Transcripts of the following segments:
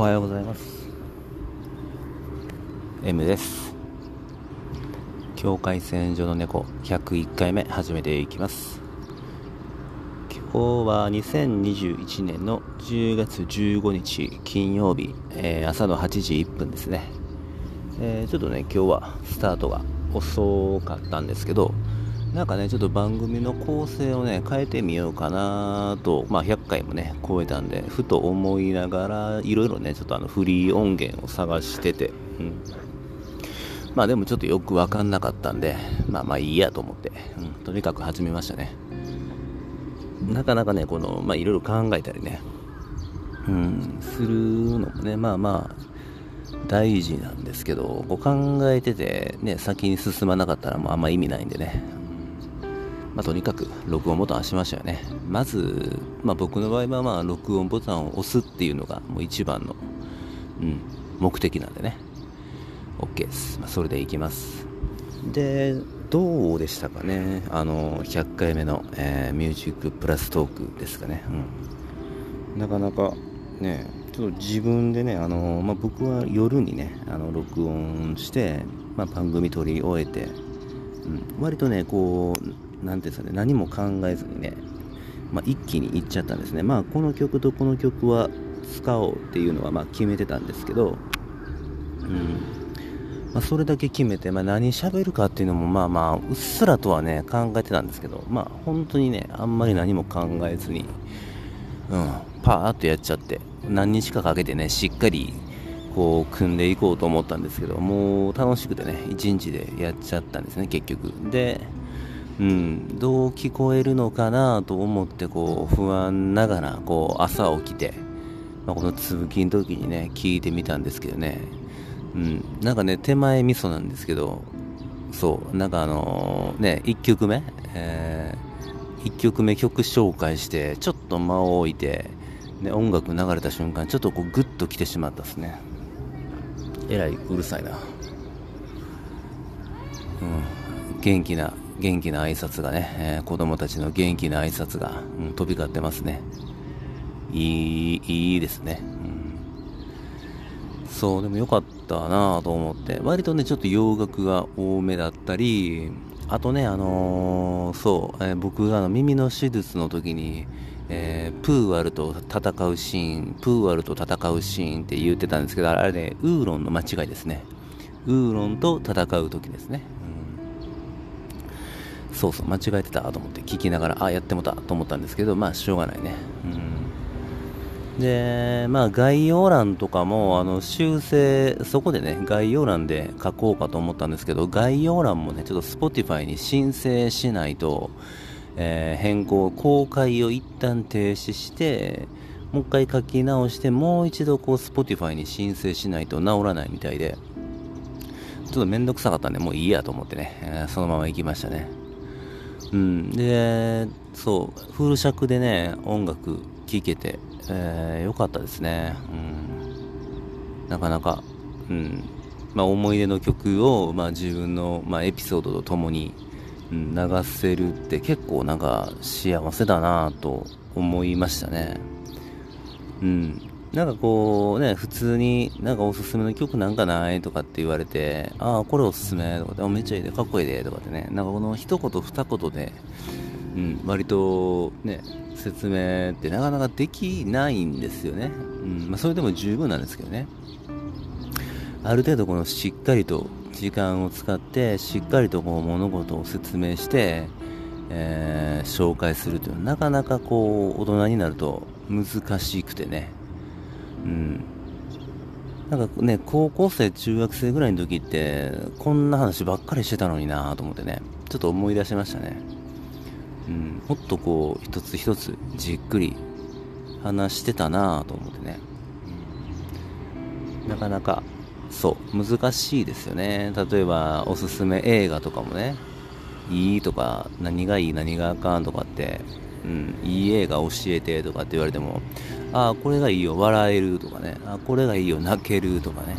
おはようございます。M です。境界線上の猫。101回目始めていきます。今日は2021年の10月15日金曜日、えー、朝の8時1分ですね、えー、ちょっとね今日はスタートが遅かったんですけどなんかね、ちょっと番組の構成をね、変えてみようかなと、まあ100回もね、超えたんで、ふと思いながら、いろいろね、ちょっとあのフリー音源を探してて、うん。まあでもちょっとよくわかんなかったんで、まあまあいいやと思って、うん、とにかく始めましたね。なかなかね、この、まあいろいろ考えたりね、うん、するのもね、まあまあ、大事なんですけど、こう考えてて、ね、先に進まなかったらもうあんま意味ないんでね、まあ、とにかく録音ボタン押しましたよね。まず、まあ、僕の場合はまあ録音ボタンを押すっていうのがもう一番の、うん、目的なんでね。OK です。まあ、それでいきます。で、どうでしたかね。あの、100回目の、えー、ミュージックプラストークですかね。うん。なかなかね、ちょっと自分でね、あのまあ、僕は夜にね、あの録音して、まあ、番組撮り終えて、うん、割とね、こう、何ていうんですかね、何も考えずにね、まあ、一気にいっちゃったんですね。まあ、この曲とこの曲は使おうっていうのはま決めてたんですけど、うん。まあ、それだけ決めて、まあ、何喋るかっていうのもまあまあうっすらとはね考えてたんですけど、まあ、本当にねあんまり何も考えずに、うん、パーッとやっちゃって何日かかけてねしっかりこう組んでいこうと思ったんですけどもう楽しくてね1日でやっちゃったんですね結局。でうん、どう聞こえるのかなと思ってこう不安ながらこう朝起きて、まあ、この通勤の時にね聞いてみたんですけどね、うん、なんかね手前味噌なんですけどそう。なんかあのー、ね1曲目、えー、1曲目曲紹介してちょっと間を置いて、ね、音楽流れた瞬間ちょっとこうグッと来てしまったっすね。えらいうるさいな。うん。元気な。元気な挨拶がね、えー、子供たちの元気な挨拶が、うん、飛び交ってますね。いい、いいですね。うん、そう、でもよかったなと思って、割とね、ちょっと洋楽が多めだったり、あとね、あのー、そう、えー、僕があの耳の手術の時に、えー、プーアルと戦うシーン、プーアルと戦うシーンって言ってたんですけど、あれね、ウーロンの間違いですね。ウーロンと戦う時ですね。そうそう、間違えてたと思って聞きながら、あ、やってもたと思ったんですけど、まあ、しょうがないね。うん。で、まあ、概要欄とかも、あの、修正、そこでね、概要欄で書こうかと思ったんですけど、概要欄もね、ちょっと Spotify に申請しないと、えー、変更、公開を一旦停止して、もう一回書き直して、もう一度こう Spotify に申請しないと治らないみたいで、ちょっとめんどくさかったんで、もういいやと思ってね、そのまま行きましたね。うん、で、そう、フル尺でね、音楽聴けて、えー、よかったですね。うん、なかなか、うん、まあ、思い出の曲を、まあ、自分の、まあ、エピソードとともに、うん、流せるって結構なんか幸せだなと思いましたね。うん。なんかこうね、普通になんかおすすめの曲なんかないとかって言われて、ああ、これおすすめとかって、めっちゃいいで、かっこいいでとかってね、なんかこの一言二言で、うん、割とね、説明ってなかなかできないんですよね。うん、まあそれでも十分なんですけどね。ある程度このしっかりと時間を使って、しっかりとこう物事を説明して、えー、紹介するというのはなかなかこう大人になると難しくてね。うん。なんかね、高校生、中学生ぐらいの時って、こんな話ばっかりしてたのになと思ってね、ちょっと思い出しましたね。うん、もっとこう、一つ一つじっくり話してたなと思ってね。うん、なかなか、そう、難しいですよね。例えば、おすすめ映画とかもね、いいとか、何がいい、何があかんとかって、うん、いい映画教えてとかって言われても、ああ、これがいいよ、笑えるとかね、あこれがいいよ、泣けるとかね、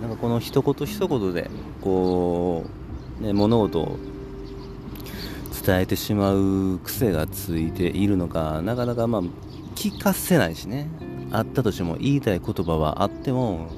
なんかこの一言一言で、こう、ね、物事を伝えてしまう癖がついているのか、なかなかまあ、聞かせないしね、あったとしても言いたい言葉はあっても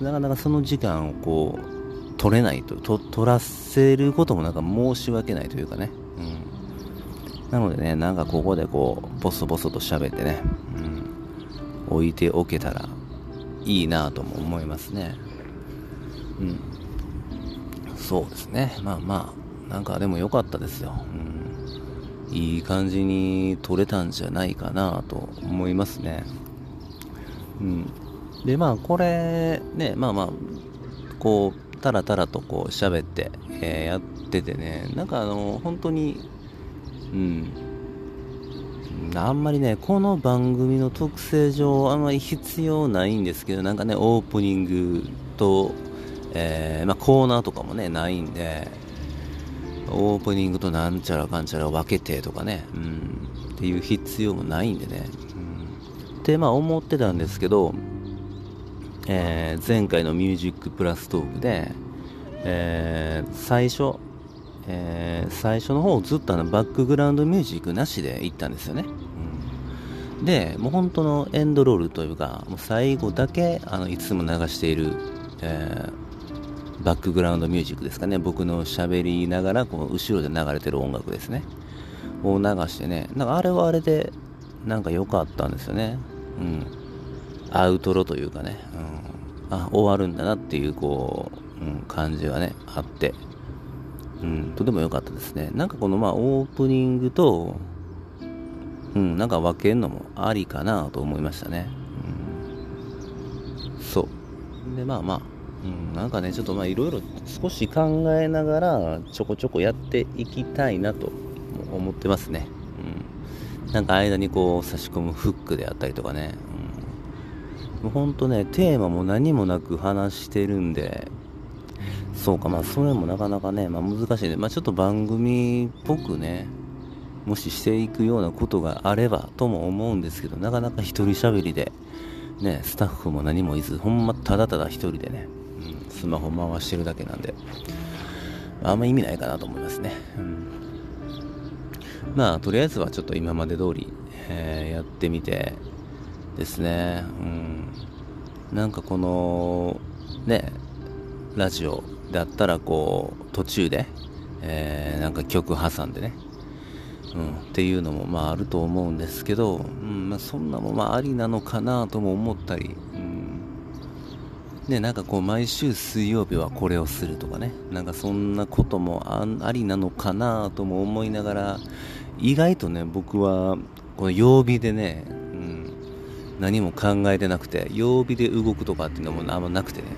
なかなかその時間をこう取れないとと取らせることもなんか申し訳ないというかね、うん、なのでねなんかここでこうボソボソと喋ってね、うん、置いておけたらいいなとも思いますね。うん。そうですね。まあまあなんかでも良かったですよ、うん、いい感じに撮れたんじゃないかなと思いますね。うん。でまあこれねまあまあこうタラタラとこう喋って、えー、やっててねなんかあの本当にうん。あんまりねこの番組の特性上あんまり必要ないんですけどなんかねオープニングと、えー、まあ、コーナーとかもねないんでオープニングとなんちゃらかんちゃら分けてとかね、うん、っていう必要もないんでね、うん、ってまあ思ってたんですけどえー、前回の「ミュージックプラストークで」えー、最初、えー、最初の方ずっとあのバックグラウンドミュージックなしで行ったんですよね、うん、でもう本当のエンドロールというかもう最後だけあのいつも流している、えー、バックグラウンドミュージックですかね。僕の喋りながらこう後ろで流れてる音楽ですね。を流してねなんかあれはあれでなんか良かったんですよね。うん。アウトロというかね、うん、あ終わるんだなっていうこう、うん、感じがねあって、うん、とても良かったですね。なんかこのまあオープニングと、うん、なんか分けるのもありかなと思いましたね、うん、そう。でまあまあうん、なんかね、ちょっとまあいろいろ少し考えながらちょこちょこやっていきたいなと思ってますね。うん。なんか間にこう差し込むフックであったりとかね、もうほんとね、テーマも何もなく話してるんで、そうか、まあ、それもなかなかね、まあ、難しいね。まあ、ちょっと番組っぽくね、もししていくようなことがあればとも思うんですけど、なかなか一人喋りで、ね、スタッフも何もいず、ほんまただただ一人でね、うん、スマホ回してるだけなんで、あんま意味ないかなと思いますね。うん、まあ、とりあえずはちょっと今まで通り、えー、やってみて、ですね。うん。なんかこの、ね、ラジオだったらこう、途中で、えー、なんか曲挟んでね、うん、っていうのもまああると思うんですけど、うん。まあ、そんなもまあありなのかなとも思ったり、うん、ね、なんかこう毎週水曜日はこれをするとかね、なんかそんなこともありなのかなとも思いながら、意外とね、僕はこの曜日でね、うん。何も考えてなくて曜日で動くとかっていうのもあんまなくてね。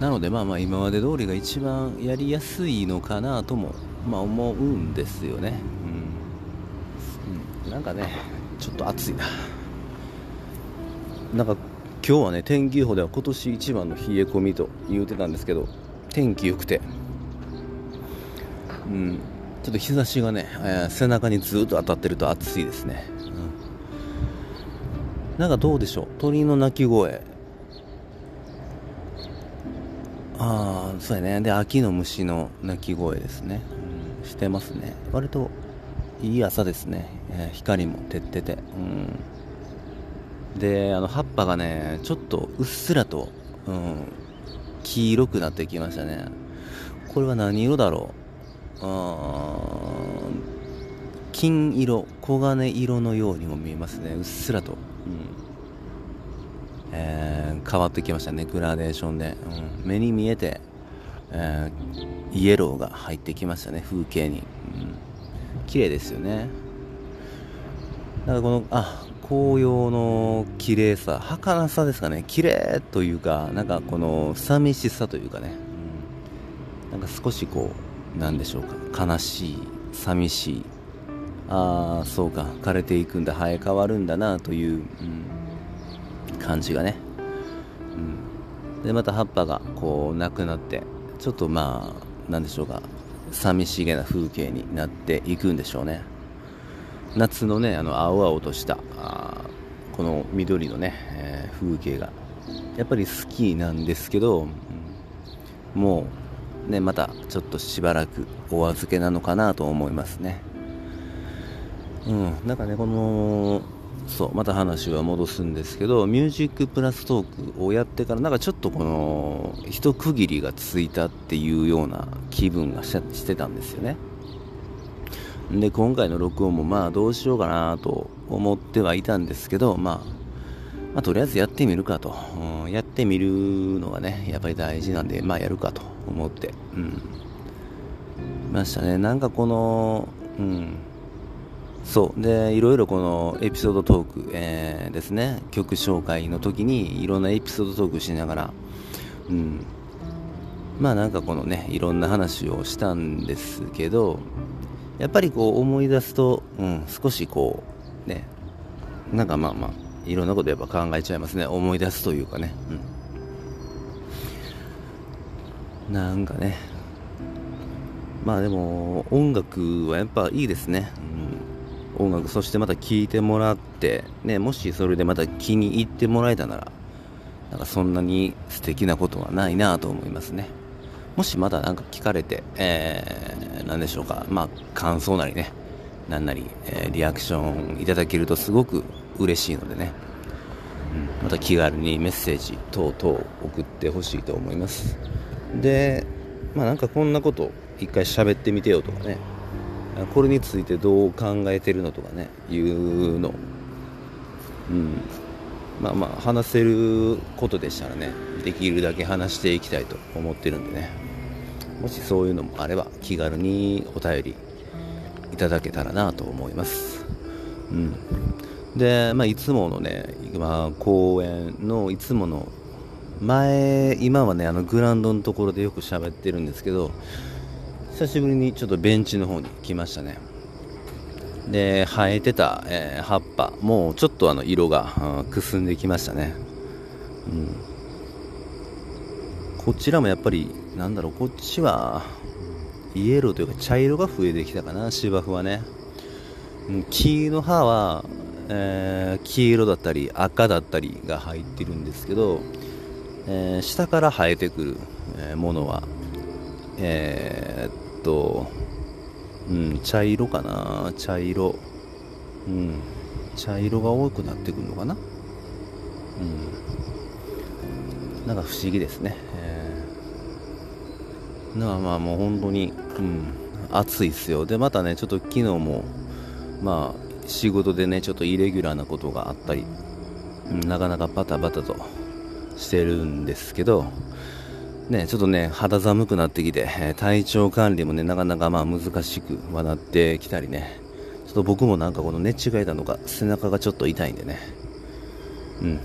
なのでまあまあ今まで通りが一番やりやすいのかなともまあ思うんですよね。うん、うん、なんかねちょっと暑いな。なんか今日はね天気予報では今年一番の冷え込みと言うてたんですけど天気良くて。うん。ちょっと日差しがね、えー、背中にずっと当たってると暑いですね。なんかどうでしょう？鳥の鳴き声。ああそうやね。で秋の虫の鳴き声ですね、うん、してますね。割といい朝ですね、えー、光も照ってて。うん。であの葉っぱがねちょっとうっすらと、うん、黄色くなってきましたね。これは何色だろう？あ金色黄金色のようにも見えますね。うっすらと。うん。えー、変わってきましたねグラデーションで、うん、目に見えて、えー、イエローが入ってきましたね風景に、うん、綺麗ですよね。だからこのあ紅葉の綺麗さ儚さですかね。綺麗というかなんかこの寂しさというかね、うん、なんか少しこうなんでしょうか。悲しい寂しい。ああそうか。枯れていくんだ。生え変わるんだなという、うん。感じがね、うん、でまた葉っぱがこうなくなってちょっとまあ何でしょうか。寂しげな風景になっていくんでしょうね。夏のねあの青々としたこの緑のね、えー、風景がやっぱり好きなんですけど、うん、もうねまたちょっとしばらくお預けなのかなと思いますね。うん。なんかねこのそうまた話は戻すんですけどミュージックプラストークをやってからなんかちょっとこの一区切りがついたっていうような気分がしてたんですよね。で今回の録音もまあどうしようかなと思ってはいたんですけど、まあ、まあとりあえずやってみるかと、うん、やってみるのがねやっぱり大事なんでまあやるかと思ってうん。ましたね。なんかこのうん。そう。でいろいろこのエピソードトーク、えー、ですね。曲紹介の時にいろんなエピソードトークしながら、うん、まあなんかこのねいろんな話をしたんですけどやっぱりこう思い出すと、うん、少しこうねなんかまあまあいろんなことやっぱ考えちゃいますね。思い出すというかね、うん、なんかね。まあでも音楽はやっぱいいですね、うん、音楽そしてまた聴いてもらってねもしそれでまた気に入ってもらえたならなんかそんなに素敵なことはないなと思いますね。もしまだ何か聞かれて、えー、何でしょうか。まあ感想なりね何なり、えー、リアクションいただけるとすごく嬉しいのでね、うん、また気軽にメッセージ等々送ってほしいと思います。でまあなんかこんなこと一回喋ってみてよとかね。これについてどう考えてるのとかねいうの。うん。まあまあ話せることでしたらねできるだけ話していきたいと思ってるんでね。もしそういうのもあれば気軽にお便りいただけたらなと思います。うん。で、まあ、いつものね、まあ、公演のいつもの前今はねあのグラウンドのところでよく喋ってるんですけど久しぶりにちょっとベンチの方に来ましたね。で生えてた、えー、葉っぱもうちょっとあの色が、くすんできましたね、うん、こちらもやっぱりなんだろうこっちはイエローというか茶色が増えてきたかな芝生はね、うん、木の葉は、えー、黄色だったり赤だったりが入ってるんですけど、えー、下から生えてくる、えものはえー、と、うん、茶色かな茶色。うん。茶色が多くなってくるのかなうん。なんか不思議ですね。えー、なまあもう本当に、うん、暑いっすよ。で、またね、ちょっと昨日も、まあ、仕事でね、ちょっとイレギュラーなことがあったり、うん、なかなかバタバタとしてるんですけど、ね、ちょっとね、肌寒くなってきて、体調管理もね、なかなかまあ難しくはなってきたりね、ちょっと僕もなんかこの寝違えたのか、背中がちょっと痛いんでね、うん。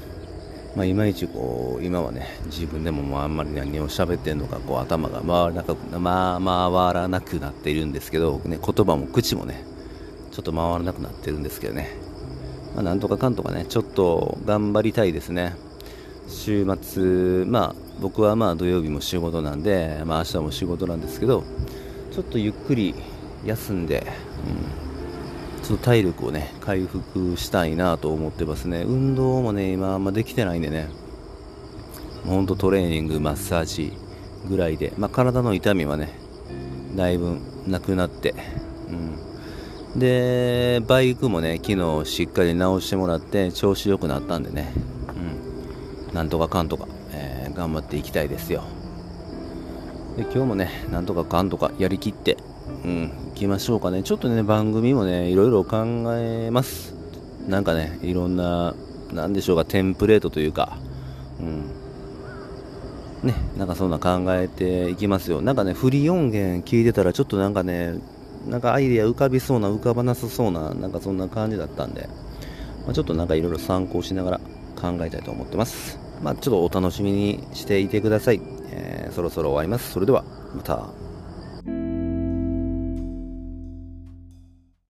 まあ、いまいちこう、今はね、自分でももうあんまり何を喋ってんのか、こう頭が回らなく、まあ、回らなくなっているんですけど、ね、言葉も口もね、ちょっと回らなくなってるんですけどね。まあ、なんとかかんとかね、ちょっと頑張りたいですね。週末、まあ、僕はまあ土曜日も仕事なんで、まあ、明日も仕事なんですけどちょっとゆっくり休んで、うん、ちょっと体力をね回復したいなと思ってますね。運動もね今あんまできてないんでね。ほんとトレーニングマッサージぐらいで、まあ、体の痛みはねだいぶなくなって、うん、でバイクもね昨日しっかり直してもらって調子良くなったんでね。なんとかかんとか、えー、頑張っていきたいですよで今日もねなんとかかんとかやりきってうん行きましょうかねちょっとね番組もねいろいろ考えますなんかねいろんななんでしょうかテンプレートというかうんね、なんかそんな考えていきますよ。なんかね、フリー音源聞いてたら、ちょっとなんかね、なんかアイデア浮かびそうな、浮かばなさそうな、なんかそんな感じだったんで、まあ、ちょっとなんかいろいろ参考しながら考えたいと思ってます。まあ、ちょっとお楽しみにしていてください。えー、そろそろ終わります。それでは、また。